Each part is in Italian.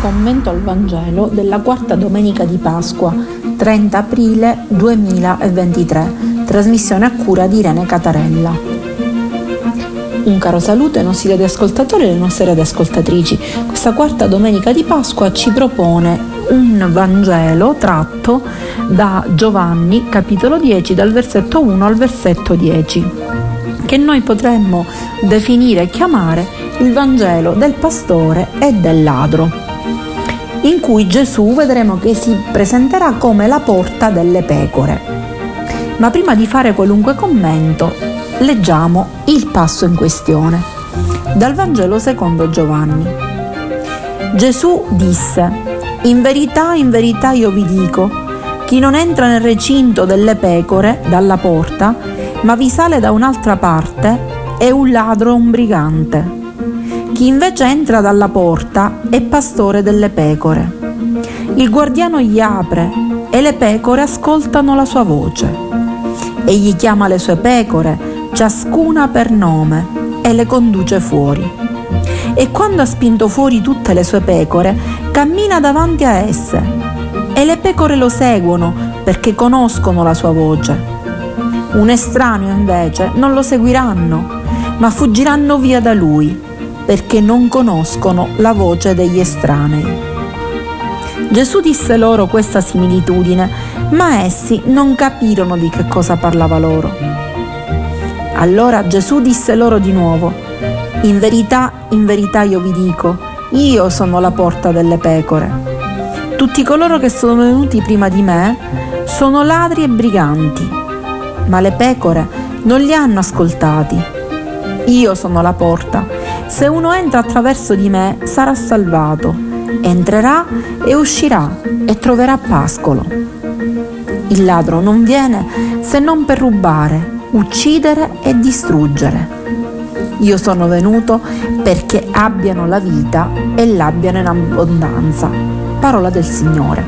commento al Vangelo della quarta domenica di Pasqua, 30 aprile 2023, trasmissione a cura di Irene Catarella. Un caro saluto ai nostri radioascoltatori e alle nostre radioascoltatrici. Questa quarta domenica di Pasqua ci propone un Vangelo tratto da Giovanni, capitolo 10, dal versetto 1 al versetto 10, che noi potremmo definire e chiamare il Vangelo del pastore e del ladro in cui Gesù vedremo che si presenterà come la porta delle pecore. Ma prima di fare qualunque commento, leggiamo il passo in questione. Dal Vangelo secondo Giovanni. Gesù disse, In verità, in verità io vi dico, chi non entra nel recinto delle pecore dalla porta, ma vi sale da un'altra parte, è un ladro un brigante. Chi invece entra dalla porta è pastore delle pecore. Il guardiano gli apre e le pecore ascoltano la sua voce. Egli chiama le sue pecore, ciascuna per nome, e le conduce fuori. E quando ha spinto fuori tutte le sue pecore, cammina davanti a esse. E le pecore lo seguono perché conoscono la sua voce. Un estraneo invece non lo seguiranno, ma fuggiranno via da lui perché non conoscono la voce degli estranei. Gesù disse loro questa similitudine, ma essi non capirono di che cosa parlava loro. Allora Gesù disse loro di nuovo, in verità, in verità io vi dico, io sono la porta delle pecore. Tutti coloro che sono venuti prima di me sono ladri e briganti, ma le pecore non li hanno ascoltati. Io sono la porta se uno entra attraverso di me sarà salvato, entrerà e uscirà e troverà pascolo. Il ladro non viene se non per rubare, uccidere e distruggere. Io sono venuto perché abbiano la vita e l'abbiano in abbondanza. Parola del Signore.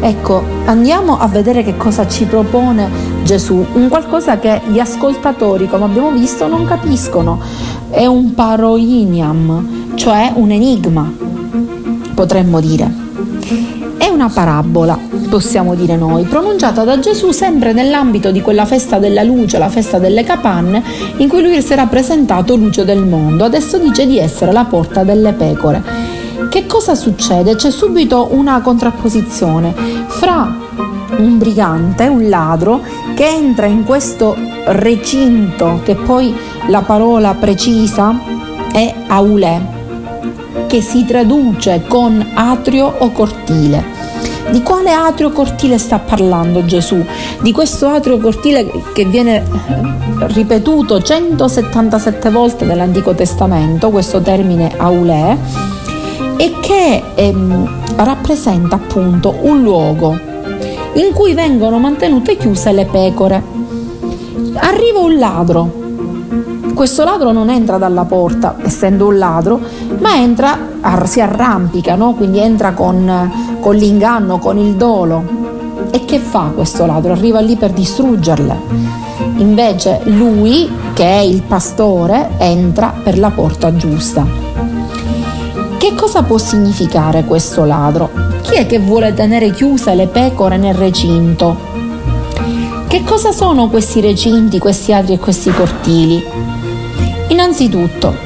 Ecco, andiamo a vedere che cosa ci propone Gesù, un qualcosa che gli ascoltatori, come abbiamo visto, non capiscono è un paroiniam, cioè un enigma, potremmo dire. È una parabola, possiamo dire noi, pronunciata da Gesù sempre nell'ambito di quella festa della luce, la festa delle capanne, in cui lui si era presentato luce del mondo. Adesso dice di essere la porta delle pecore. Che cosa succede? C'è subito una contrapposizione fra un brigante, un ladro, che entra in questo recinto, che poi la parola precisa è aulè, che si traduce con atrio o cortile. Di quale atrio cortile sta parlando Gesù? Di questo atrio cortile che viene ripetuto 177 volte nell'Antico Testamento, questo termine aulè, e che ehm, rappresenta appunto un luogo in cui vengono mantenute chiuse le pecore. Arriva un ladro. Questo ladro non entra dalla porta, essendo un ladro, ma entra, si arrampica, no? quindi entra con, con l'inganno, con il dolo. E che fa questo ladro? Arriva lì per distruggerle. Invece lui, che è il pastore, entra per la porta giusta. Che cosa può significare questo ladro? Chi è che vuole tenere chiuse le pecore nel recinto? Che cosa sono questi recinti, questi atri e questi cortili? Innanzitutto,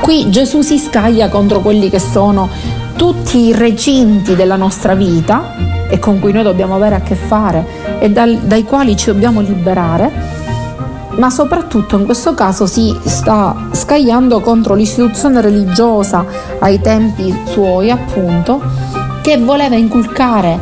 qui Gesù si scaglia contro quelli che sono tutti i recinti della nostra vita e con cui noi dobbiamo avere a che fare e dal, dai quali ci dobbiamo liberare, ma soprattutto in questo caso si sta scagliando contro l'istituzione religiosa ai tempi suoi, appunto, che voleva inculcare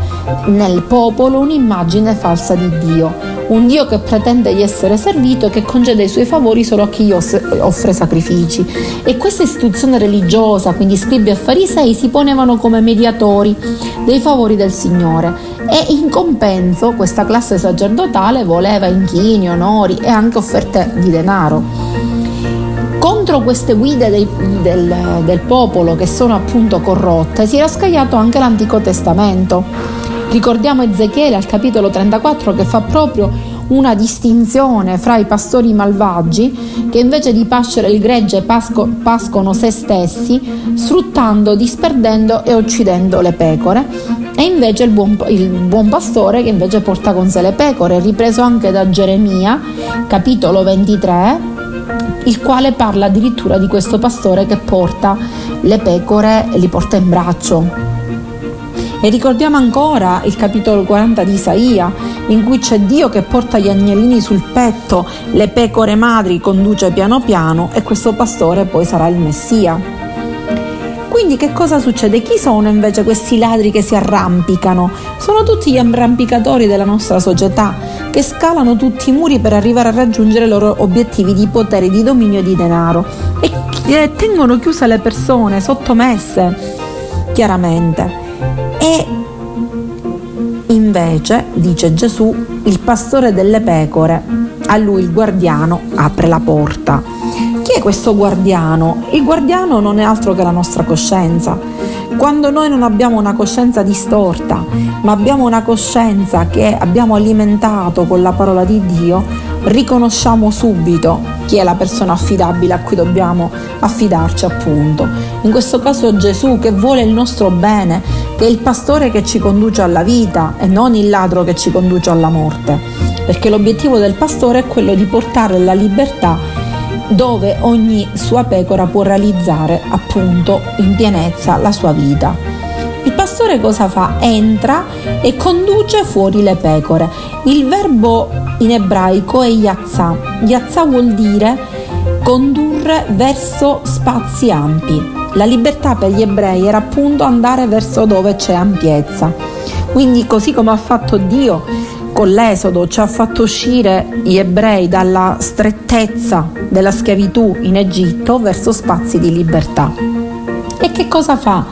nel popolo un'immagine falsa di Dio, un Dio che pretende di essere servito e che concede i suoi favori solo a chi gli offre sacrifici. E questa istituzione religiosa, quindi scribi e farisei, si ponevano come mediatori dei favori del Signore e in compenso questa classe sacerdotale voleva inchini, onori e anche offerte di denaro contro queste guide dei, del, del popolo che sono appunto corrotte si era scagliato anche l'Antico Testamento. Ricordiamo Ezechiele al capitolo 34 che fa proprio una distinzione fra i pastori malvagi che invece di pascere il gregge pasco, pascono se stessi, sfruttando, disperdendo e uccidendo le pecore, e invece il buon, il buon pastore che invece porta con sé le pecore, ripreso anche da Geremia, capitolo 23, il quale parla addirittura di questo pastore che porta le pecore e li porta in braccio. E ricordiamo ancora il capitolo 40 di Isaia, in cui c'è Dio che porta gli agnellini sul petto, le pecore madri conduce piano piano e questo pastore poi sarà il Messia. Quindi che cosa succede? Chi sono invece questi ladri che si arrampicano? Sono tutti gli arrampicatori della nostra società, che scalano tutti i muri per arrivare a raggiungere i loro obiettivi di potere, di dominio e di denaro e tengono chiuse le persone, sottomesse, chiaramente. E invece, dice Gesù, il pastore delle pecore, a lui il guardiano apre la porta chi è questo guardiano? Il guardiano non è altro che la nostra coscienza. Quando noi non abbiamo una coscienza distorta, ma abbiamo una coscienza che abbiamo alimentato con la parola di Dio, riconosciamo subito chi è la persona affidabile a cui dobbiamo affidarci appunto. In questo caso Gesù che vuole il nostro bene, è il pastore che ci conduce alla vita e non il ladro che ci conduce alla morte, perché l'obiettivo del pastore è quello di portare la libertà dove ogni sua pecora può realizzare appunto in pienezza la sua vita. Il pastore cosa fa? Entra e conduce fuori le pecore. Il verbo in ebraico è yazza. Yazza vuol dire condurre verso spazi ampi. La libertà per gli ebrei era appunto andare verso dove c'è ampiezza. Quindi così come ha fatto Dio con l'esodo ci ha fatto uscire gli ebrei dalla strettezza della schiavitù in Egitto verso spazi di libertà. E che cosa fa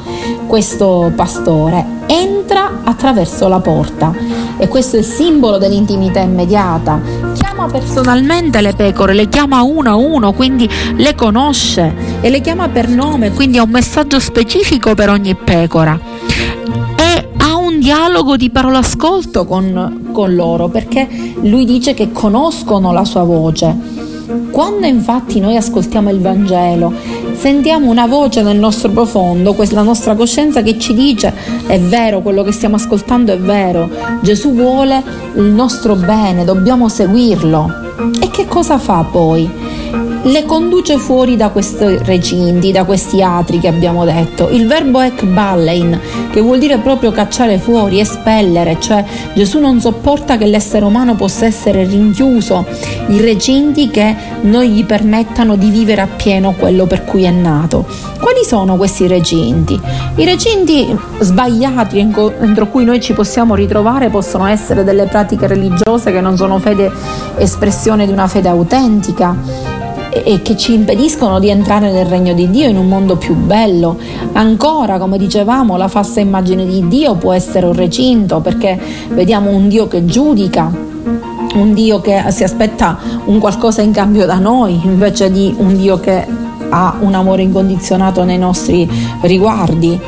questo pastore? Entra attraverso la porta e questo è il simbolo dell'intimità immediata. Chiama personalmente le pecore, le chiama uno a uno, quindi le conosce e le chiama per nome, quindi ha un messaggio specifico per ogni pecora dialogo di parolascolto con, con loro perché lui dice che conoscono la sua voce. Quando infatti noi ascoltiamo il Vangelo, sentiamo una voce nel nostro profondo, la nostra coscienza che ci dice è vero, quello che stiamo ascoltando è vero, Gesù vuole il nostro bene, dobbiamo seguirlo. E che cosa fa poi? Le conduce fuori da questi recinti, da questi atri che abbiamo detto. Il verbo ekballein, che vuol dire proprio cacciare fuori, espellere, cioè Gesù non sopporta che l'essere umano possa essere rinchiuso in recinti che non gli permettano di vivere appieno quello per cui è nato. Quali sono questi recinti? I recinti sbagliati entro cui noi ci possiamo ritrovare possono essere delle pratiche religiose che non sono fede espressione di una fede autentica e che ci impediscono di entrare nel regno di Dio in un mondo più bello. Ancora, come dicevamo, la falsa immagine di Dio può essere un recinto perché vediamo un Dio che giudica, un Dio che si aspetta un qualcosa in cambio da noi invece di un Dio che ha un amore incondizionato nei nostri riguardi.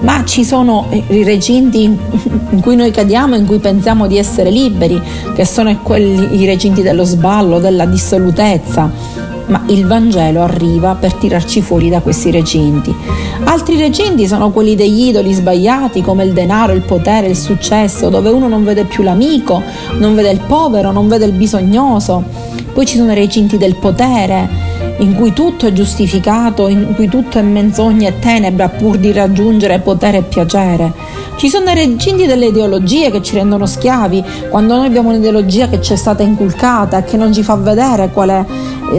Ma ci sono i recinti in cui noi cadiamo, in cui pensiamo di essere liberi, che sono quelli, i recinti dello sballo, della dissolutezza, ma il Vangelo arriva per tirarci fuori da questi recinti. Altri recinti sono quelli degli idoli sbagliati come il denaro, il potere, il successo, dove uno non vede più l'amico, non vede il povero, non vede il bisognoso. Poi ci sono i recinti del potere, in cui tutto è giustificato, in cui tutto è menzogna e tenebra pur di raggiungere potere e piacere. Ci sono i recinti delle ideologie che ci rendono schiavi, quando noi abbiamo un'ideologia che ci è stata inculcata e che non ci fa vedere quale,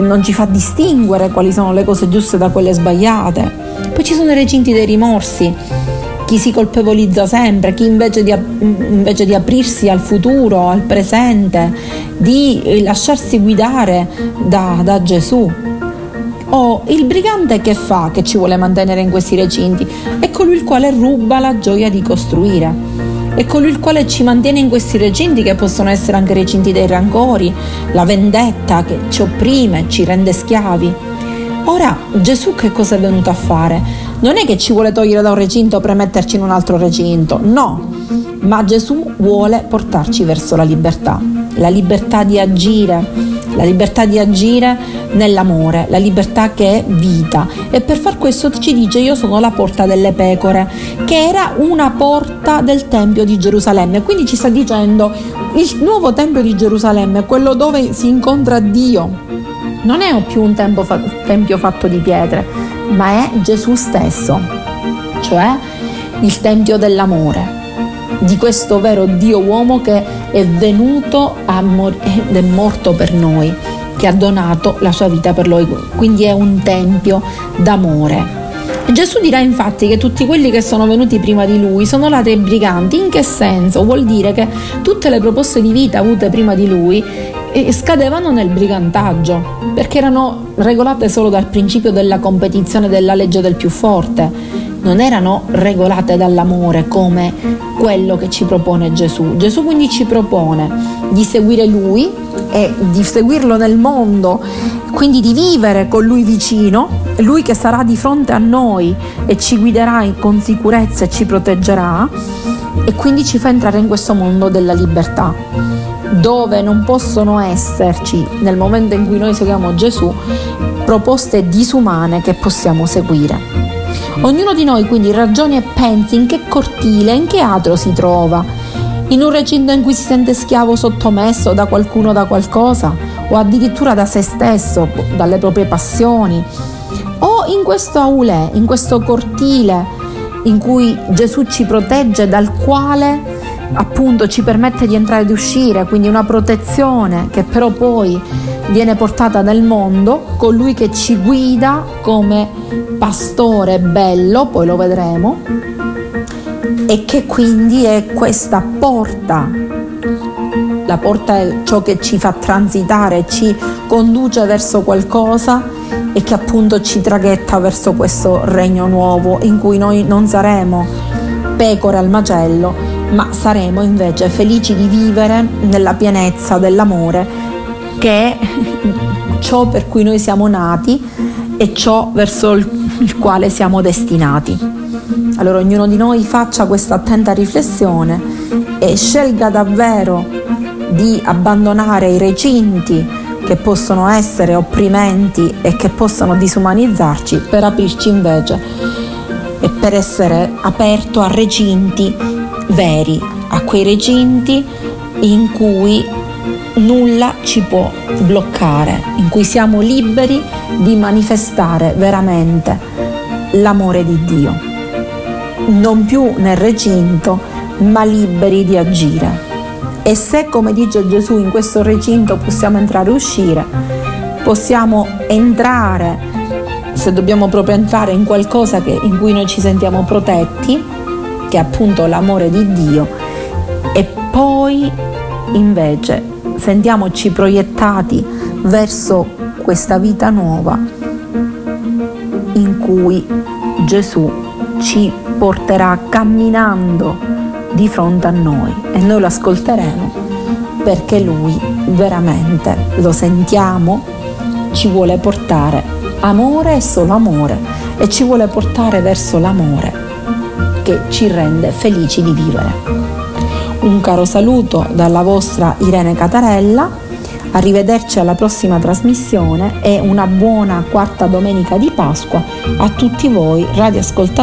non ci fa distinguere quali sono le cose giuste da quelle sbagliate. Poi ci sono i recinti dei rimorsi, chi si colpevolizza sempre, chi invece di, invece di, aprirsi al futuro, al presente, di lasciarsi guidare da, da Gesù, o il brigante che fa che ci vuole mantenere in questi recinti? È colui il quale ruba la gioia di costruire. È colui il quale ci mantiene in questi recinti che possono essere anche recinti dei rancori, la vendetta che ci opprime, ci rende schiavi. Ora Gesù che cosa è venuto a fare? Non è che ci vuole togliere da un recinto per metterci in un altro recinto, no, ma Gesù vuole portarci verso la libertà. la libertà di agire, la libertà di agire nell'amore, la libertà che è vita. E per far questo ci dice io sono la porta delle pecore, che era una porta del Tempio di Gerusalemme. Quindi ci sta dicendo il nuovo Tempio di Gerusalemme, quello dove si incontra Dio. Non è più un tempio fatto di pietre, ma è Gesù stesso, cioè il Tempio dell'amore di questo vero Dio uomo che è venuto mor- ed è morto per noi, che ha donato la sua vita per noi, quindi è un tempio d'amore. Gesù dirà infatti che tutti quelli che sono venuti prima di lui sono ladri e briganti. In che senso? Vuol dire che tutte le proposte di vita avute prima di lui eh, scadevano nel brigantaggio, perché erano regolate solo dal principio della competizione della legge del più forte non erano regolate dall'amore come quello che ci propone Gesù. Gesù quindi ci propone di seguire Lui e di seguirlo nel mondo, quindi di vivere con Lui vicino, Lui che sarà di fronte a noi e ci guiderà con sicurezza e ci proteggerà e quindi ci fa entrare in questo mondo della libertà dove non possono esserci nel momento in cui noi seguiamo Gesù proposte disumane che possiamo seguire. Ognuno di noi quindi ragioni e pensi in che cortile, in che atro si trova, in un recinto in cui si sente schiavo sottomesso da qualcuno da qualcosa, o addirittura da se stesso, dalle proprie passioni, o in questo aulè, in questo cortile in cui Gesù ci protegge, dal quale appunto ci permette di entrare ed uscire, quindi una protezione che però poi viene portata nel mondo, colui che ci guida come pastore bello, poi lo vedremo, e che quindi è questa porta. La porta è ciò che ci fa transitare, ci conduce verso qualcosa e che appunto ci traghetta verso questo regno nuovo in cui noi non saremo pecore al macello, ma saremo invece felici di vivere nella pienezza dell'amore che è ciò per cui noi siamo nati e ciò verso il quale siamo destinati. Allora ognuno di noi faccia questa attenta riflessione e scelga davvero di abbandonare i recinti che possono essere opprimenti e che possono disumanizzarci per aprirci invece e per essere aperto a recinti veri, a quei recinti in cui nulla ci può bloccare, in cui siamo liberi di manifestare veramente l'amore di Dio. Non più nel recinto, ma liberi di agire. E se, come dice Gesù, in questo recinto possiamo entrare e uscire, possiamo entrare, se dobbiamo proprio entrare in qualcosa che, in cui noi ci sentiamo protetti, che è appunto l'amore di Dio, e poi invece sentiamoci proiettati verso questa vita nuova in cui Gesù ci porterà camminando di fronte a noi e noi lo ascolteremo perché lui veramente lo sentiamo, ci vuole portare amore e solo amore e ci vuole portare verso l'amore che ci rende felici di vivere. Un caro saluto dalla vostra Irene Catarella, arrivederci alla prossima trasmissione e una buona quarta domenica di Pasqua a tutti voi radioascoltatori